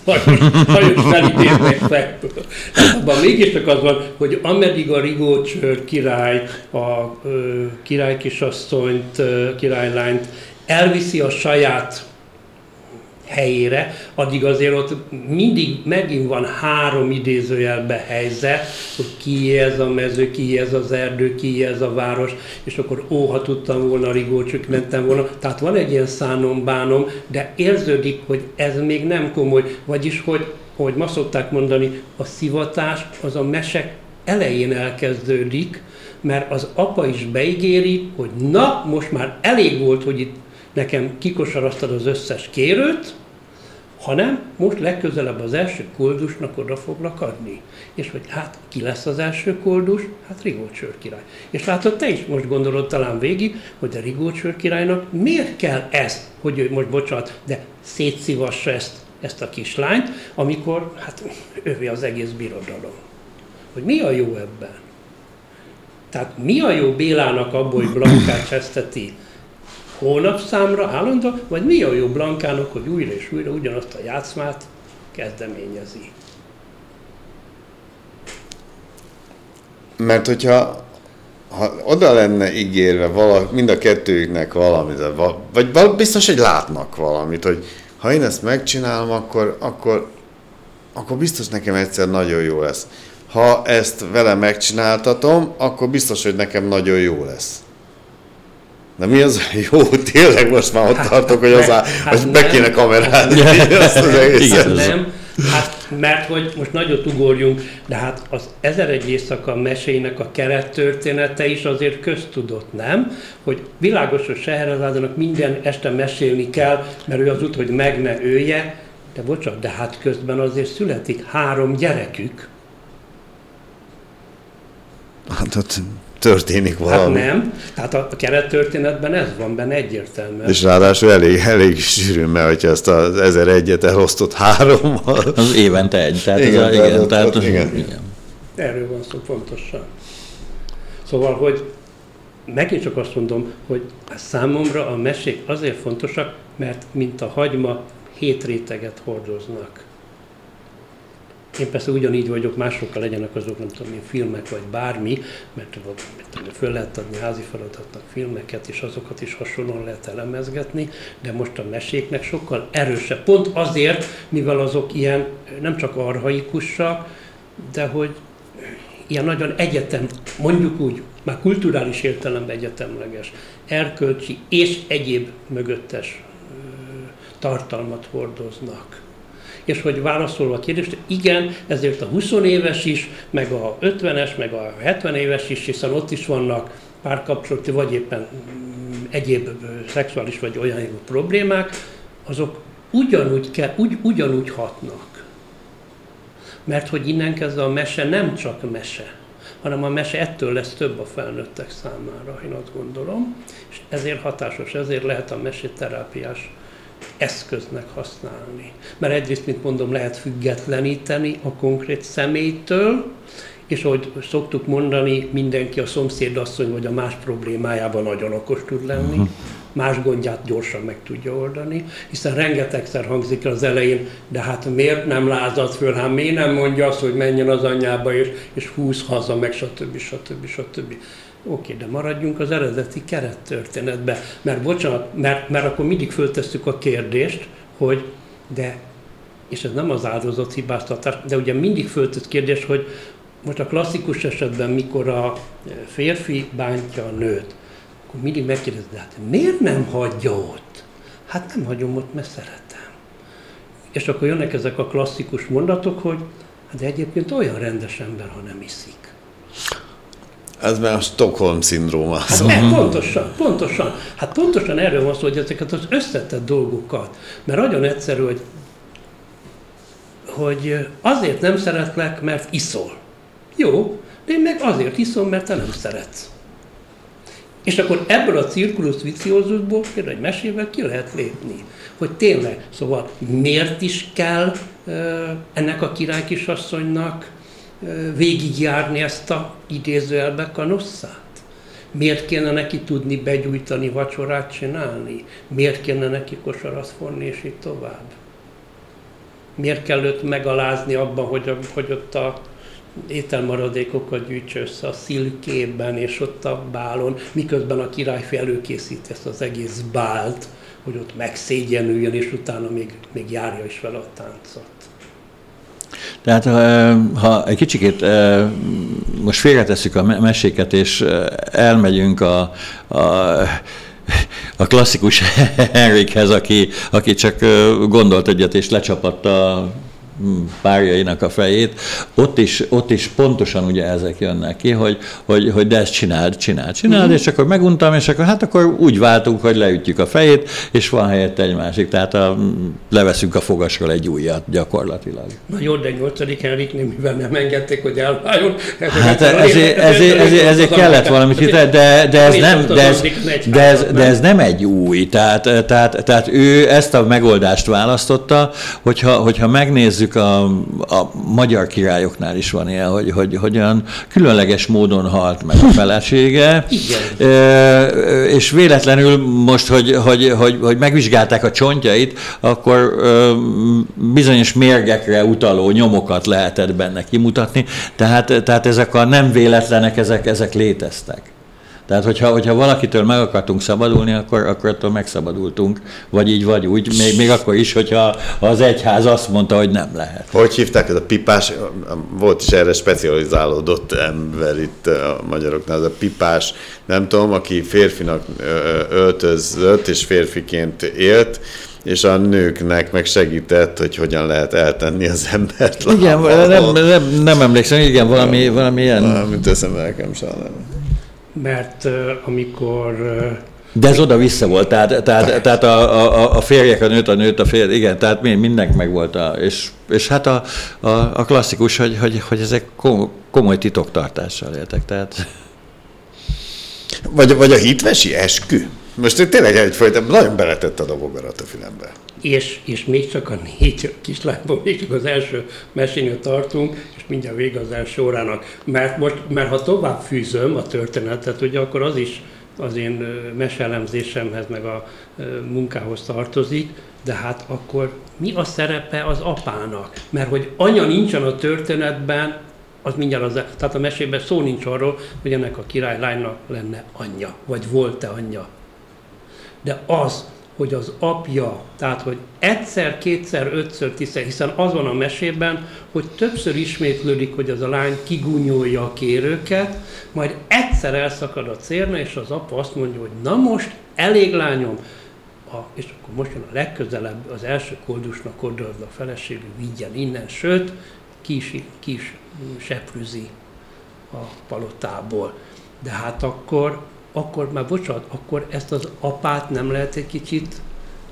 hajos felidéznek fekből. Tehát abban mégiscsak az van, hogy ameddig a Rigolcsör király a ö, király kisasszonyt, királylányt elviszi a saját helyére, addig azért ott mindig megint van három idézőjelbe helyzet, hogy ki ez a mező, ki ez az erdő, ki ez a város, és akkor ó, ha tudtam volna, rigócsuk mentem volna. Tehát van egy ilyen szánom-bánom, de érződik, hogy ez még nem komoly, vagyis hogy, hogy ma szokták mondani, a szivatás az a mesek elején elkezdődik, mert az apa is beígéri, hogy na, most már elég volt, hogy itt nekem kikosaraztad az összes kérőt, hanem most legközelebb az első koldusnak oda foglak adni. És hogy hát ki lesz az első koldus? Hát Rigócsör király. És látod, te is most gondolod talán végig, hogy a Rigócsör királynak miért kell ez, hogy ő most bocsánat, de szétszivassa ezt, ezt a kislányt, amikor hát ővé az egész birodalom. Hogy mi a jó ebben? Tehát mi a jó Bélának abból, hogy Blankát cseszteti számra állandó, vagy mi a jó Blankának, hogy újra és újra ugyanazt a játszmát kezdeményezi? Mert hogyha ha oda lenne ígérve vala, mind a kettőjüknek valamit, vagy, vagy biztos, hogy látnak valamit, hogy ha én ezt megcsinálom, akkor, akkor akkor biztos nekem egyszer nagyon jó lesz. Ha ezt vele megcsináltatom, akkor biztos, hogy nekem nagyon jó lesz. De mi az jó? Tényleg most már ott hát, tartok, hogy, az á, hát hogy be kéne kamerálni azt az egészet. Nem, hát mert hogy most nagyot ugorjunk, de hát az ezer egy éjszaka mesének a kerettörténete is azért köztudott, nem? Hogy világos, hogy Seherezádának minden este mesélni kell, mert ő az út, hogy meg ne ője, de bocsánat, de hát közben azért születik három gyerekük. Hát ott történik hát valami. Hát nem, tehát a kerettörténetben ez van benne egyértelműen. És ráadásul elég, elég sűrű, mert hogyha ezt az 1001-et elosztott hárommal. Az évente egy, tehát igen, ez a, igen, tehát, tehát, igen. igen. Erről van szó pontosan. Szóval, hogy megint csak azt mondom, hogy számomra a mesék azért fontosak, mert mint a hagyma hét réteget hordoznak. Én persze ugyanígy vagyok, másokkal legyenek azok, nem tudom filmek vagy bármi, mert föl lehet adni házi feladatnak filmeket, és azokat is hasonlóan lehet elemezgetni, de most a meséknek sokkal erősebb. Pont azért, mivel azok ilyen nem csak arhaikusak, de hogy ilyen nagyon egyetem, mondjuk úgy, már kulturális értelemben egyetemleges, erkölcsi és egyéb mögöttes tartalmat hordoznak. És hogy válaszolva a kérdést, igen, ezért a 20 éves is, meg a 50-es, meg a 70 éves is, hiszen ott is vannak párkapcsolati, vagy éppen mm, egyéb szexuális vagy olyan problémák, azok ugyanúgy, kell, ugy, ugyanúgy hatnak. Mert hogy innen kezdve a mese nem csak mese, hanem a mese ettől lesz több a felnőttek számára, én azt gondolom, és ezért hatásos, ezért lehet a meséterápiás eszköznek használni. Mert egyrészt, mint mondom, lehet függetleníteni a konkrét személytől, és ahogy szoktuk mondani, mindenki a szomszédasszony vagy a más problémájában nagyon okos tud lenni, uh-huh. más gondját gyorsan meg tudja oldani, hiszen rengetegszer hangzik az elején, de hát miért nem lázad föl, hát miért nem mondja azt, hogy menjen az anyjába, és, és húz haza, meg stb. stb. stb. stb. Oké, de maradjunk az eredeti kerettörténetbe, mert bocsánat, mert, mert akkor mindig föltesszük a kérdést, hogy de, és ez nem az áldozat hibáztatás, de ugye mindig föltett kérdés, hogy most a klasszikus esetben, mikor a férfi bántja a nőt, akkor mindig megkérdezi, de hát miért nem hagyja ott? Hát nem hagyom ott, mert szeretem. És akkor jönnek ezek a klasszikus mondatok, hogy hát de egyébként olyan rendes ember, ha nem iszik. Ez már a Stockholm szindróma. Hát mert pontosan, pontosan. Hát pontosan erről van szó, hogy ezeket az összetett dolgokat. Mert nagyon egyszerű, hogy, hogy azért nem szeretlek, mert iszol. Jó, de én meg azért iszom, mert te nem szeretsz. És akkor ebből a cirkulus viciózusból például egy mesével ki lehet lépni. Hogy tényleg, szóval miért is kell ennek a királykisasszonynak végigjárni ezt a idézőjelbe kanosszát? Miért kéne neki tudni begyújtani, vacsorát csinálni? Miért kéne neki kosarat fonni, és így tovább? Miért kell őt megalázni abban, hogy, hogy ott a ételmaradékokat gyűjtse össze a szilkében, és ott a bálon, miközben a királyfi előkészít ezt az egész bált, hogy ott megszégyenüljön, és utána még, még járja is vele a táncot. Tehát ha egy kicsikét most félretesszük a meséket, és elmegyünk a, a a klasszikus Henrikhez, aki, aki csak gondolt egyet és lecsapatta párjainak a fejét, ott is, ott is pontosan ugye ezek jönnek ki, hogy, hogy, hogy de ezt csináld, csináld, csináld, uh-huh. és akkor meguntam, és akkor hát akkor úgy váltunk, hogy leütjük a fejét, és van helyette egy másik, tehát a, leveszünk a fogasról egy újat gyakorlatilag. Na jó, de nyolcadik Henriknél mivel nem engedték, hogy elváljon. Hát ezért, ezért, ezért, ezért kellett valamit, de, de, de, ez nem, de, ez, de, ez, de ez nem egy új, tehát, tehát, tehát ő ezt a megoldást választotta, hogyha, hogyha megnézzük nézzük, a, a magyar királyoknál is van ilyen, hogy, hogy, hogy olyan különleges módon halt meg a felesége. Igen. És véletlenül most, hogy, hogy, hogy, hogy megvizsgálták a csontjait, akkor bizonyos mérgekre utaló nyomokat lehetett benne kimutatni. Tehát, tehát ezek a nem véletlenek, ezek, ezek léteztek. Tehát, hogyha, hogyha valakitől meg akartunk szabadulni, akkor, akkor attól megszabadultunk, vagy így, vagy úgy, még, még akkor is, hogyha az egyház azt mondta, hogy nem lehet. Hogy hívták ez a pipás? Volt is erre specializálódott ember itt a magyaroknál, ez a pipás, nem tudom, aki férfinak öltözött, és férfiként élt, és a nőknek meg segített, hogy hogyan lehet eltenni az embert. Igen, nem, nem, nem emlékszem, igen, valami, valami ilyen. Valamit eszembe nekem sem Mert amikor de ez oda-vissza volt, tehát, tehát, tehát a, a, a férjek, a nőt, a nőt, a férj, igen, tehát mindenki meg volt, a, és, és hát a, a, a klasszikus, hogy, hogy, hogy ezek komoly titoktartással éltek, tehát... Vagy, vagy a hitvesi eskü? Most tényleg egyfajta, nagyon beletett a dobogarat a fülembe. És, és még csak a négy kislányból, még csak az első mesénél tartunk, és mindjárt vége az első órának. Mert, most, mert ha tovább fűzöm a történetet, ugye akkor az is az én meselemzésemhez, meg a munkához tartozik, de hát akkor mi a szerepe az apának? Mert hogy anya nincsen a történetben, az mindjárt az, tehát a mesében szó nincs arról, hogy ennek a királylánynak lenne anyja, vagy volt-e anyja de az, hogy az apja, tehát hogy egyszer, kétszer, ötször, tízszer, hiszen az van a mesében, hogy többször ismétlődik, hogy az a lány kigúnyolja a kérőket, majd egyszer elszakad a cérna, és az apa azt mondja, hogy na most, elég lányom, a, és akkor most jön a legközelebb, az első koldusnak odaadva a feleségű, vigyen innen, sőt, kis, kis seprűzi a palotából. De hát akkor akkor már bocsánat, akkor ezt az apát nem lehet egy kicsit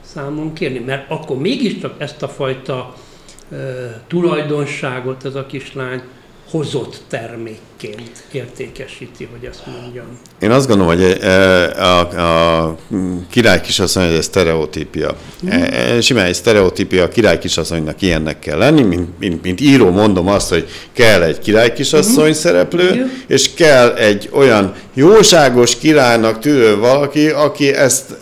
számon kérni, mert akkor mégiscsak ezt a fajta uh, tulajdonságot ez a kislány hozott termékként értékesíti, hogy ezt mondjam. Én azt gondolom, hogy a, a, a király kisasszony egy sztereotípia. Mm. Simán egy sztereotípia, a király kisasszonynak ilyennek kell lenni, mint, mint, mint író mondom azt, hogy kell egy király kisasszony mm. szereplő, és kell egy olyan jóságos királynak tűrő valaki, aki ezt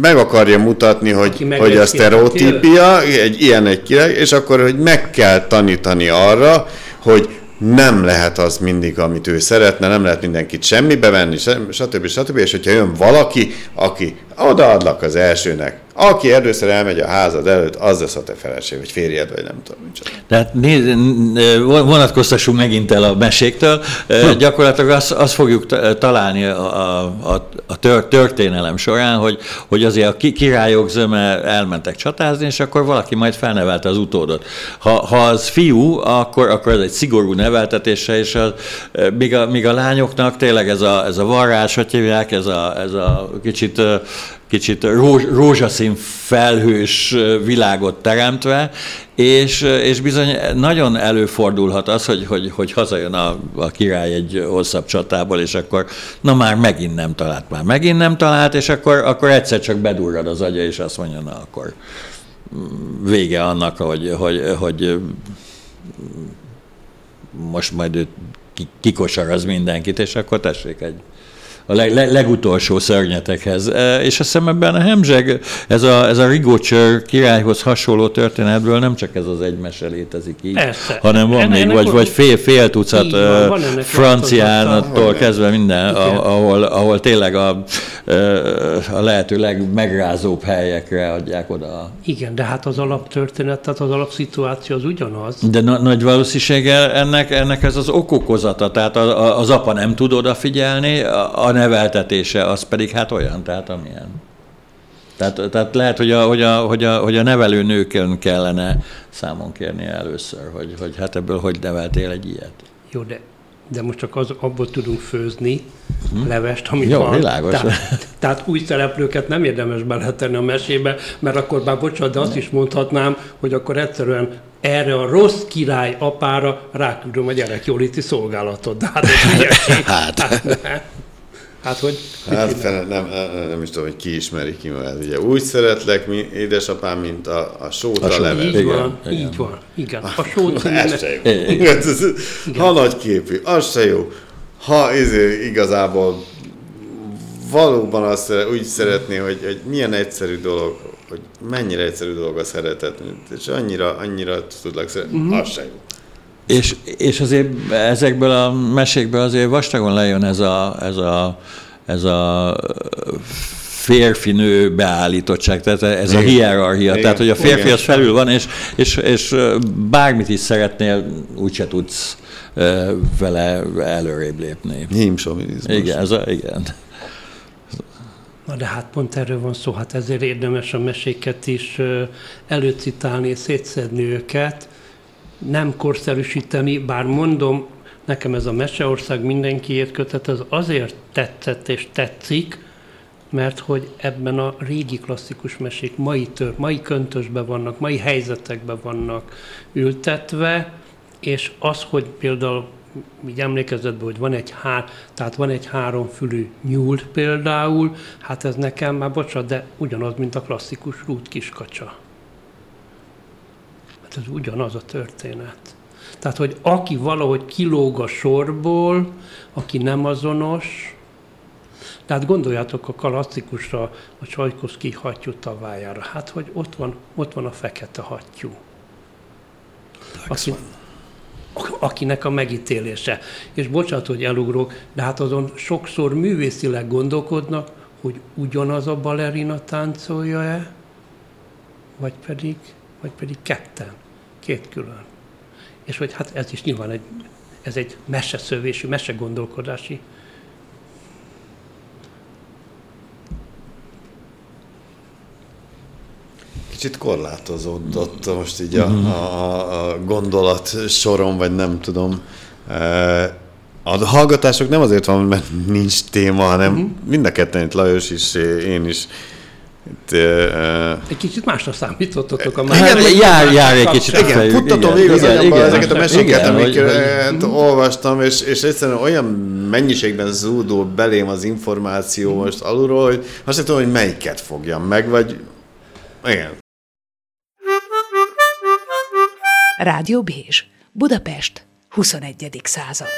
meg akarja mutatni, hogy, hogy a sztereotípia, egy ilyen egy király, és akkor, hogy meg kell tanítani arra, hogy nem lehet az mindig, amit ő szeretne, nem lehet mindenkit semmibe venni, stb. stb. És hogyha jön valaki, aki odaadlak az elsőnek, aki először elmegy a házad előtt, az lesz a te feleség, vagy férjed, vagy nem tudom micsoda. Tehát néz, vonatkoztassunk megint el a meséktől. Hm. Gyakorlatilag azt, azt fogjuk találni a, a, a történelem során, hogy, hogy azért a királyok zöme elmentek csatázni, és akkor valaki majd felnevelte az utódot. Ha, ha az fiú, akkor, akkor ez egy szigorú neveltetése, és az, míg, a, míg a lányoknak tényleg ez a, ez a varrás, hogy hívják, ez a, ez a kicsit kicsit rózs, rózsaszín felhős világot teremtve, és, és bizony nagyon előfordulhat az, hogy, hogy, hogy hazajön a, a király egy hosszabb csatából, és akkor na már megint nem talált, már megint nem talált, és akkor, akkor egyszer csak bedurrad az agya, és azt mondja, na akkor vége annak, hogy, hogy, hogy most majd ő kikosaraz mindenkit, és akkor tessék egy a leg, leg, legutolsó szörnyetekhez. E, és azt hiszem ebben a hemzseg, ez a, ez a Rigócsör királyhoz hasonló történetből nem csak ez az egy mese létezik így, Persze. hanem van ennek, még, ennek vagy, vagy fél, fél tucat van, van franciánattól kezdve minden, ahol, ahol tényleg a, a lehető legmegrázóbb helyekre adják oda. Igen, de hát az alaptörténet, tehát az alapszituáció az ugyanaz. De na, nagy valószínűséggel ennek, ennek ez az okokozata, tehát az apa nem tud odafigyelni, a neveltetése az pedig hát olyan, tehát amilyen. Tehát, tehát lehet, hogy a, hogy, a, hogy, a, hogy a nevelő nőkön kellene számon kérni először, hogy, hogy hát ebből hogy neveltél egy ilyet. Jó, de, de most csak az, abból tudunk főzni hmm. levest, amit Jó, van. világos. Tehát, tehát új szereplőket nem érdemes beletenni a mesébe, mert akkor bár bocsánat, de azt is mondhatnám, hogy akkor egyszerűen erre a rossz király apára ráküldöm a gyerekjóléti szolgálatot. De hát, hát. hát Hát, hogy... Hát fel, nem, nem, nem is tudom, hogy ki ismeri ki, mert ugye úgy szeretlek, mi, édesapám, mint a, a sót a, a levet. Így igen, van, igen. így van, igen. A sót Ez se jó. Igen. Ha nagy képű, az se jó. Ha izé, igazából valóban azt úgy szeretné, hogy, hogy milyen egyszerű dolog, hogy mennyire egyszerű dolog a szeretet, és annyira, annyira tudlak szeretni, uh-huh. az se jó. És, és azért ezekből a mesékből azért vastagon lejön ez a, ez a ez a férfinő beállítottság, tehát ez Igen. a hierarchia, Igen. tehát hogy a férfi az felül van, és, és, és bármit is szeretnél, úgyse tudsz vele előrébb lépni. Hímsovinizmus. Igen, ez a, igen. Na de hát pont erről van szó, hát ezért érdemes a meséket is előcitálni, szétszedni őket, nem korszerűsíteni, bár mondom, nekem ez a Meseország mindenkiért kötet, az azért tetszett és tetszik, mert hogy ebben a régi klasszikus mesék mai, tör, mai köntösben vannak, mai helyzetekben vannak ültetve, és az, hogy például így emlékezetben, hogy van egy, hár, tehát van egy háromfülű nyúl például, hát ez nekem már bocsánat, de ugyanaz, mint a klasszikus rút kiskacsa. Hát ez ugyanaz a történet. Tehát, hogy aki valahogy kilóg a sorból, aki nem azonos, tehát gondoljátok a klasszikusra, a Csajkoszki hattyú tavájára. Hát, hogy ott van, ott van a fekete hattyú. Aki, akinek a megítélése. És bocsánat, hogy elugrok, de hát azon sokszor művészileg gondolkodnak, hogy ugyanaz a balerina táncolja-e, vagy pedig, vagy pedig ketten, két külön. És hogy hát ez is nyilván egy, ez egy meseszövésű, mesegondolkodási kicsit korlátozódott most így a, a, a gondolat soron, vagy nem tudom. E, a hallgatások nem azért van, mert nincs téma, hanem uh-huh. mind a ketten itt Lajos is, én is itt, uh, egy kicsit másra számítottatok a már. Igen, jár, jár egy kicsit. Igen, futtatom végig az agyamban ezeket a meséket, amiket olvastam, és, és egyszerűen olyan mennyiségben zúdul belém az információ most alulról, hogy azt nem tudom, hogy melyiket fogjam meg, vagy igen. Rádió Bézs, Budapest, 21. század.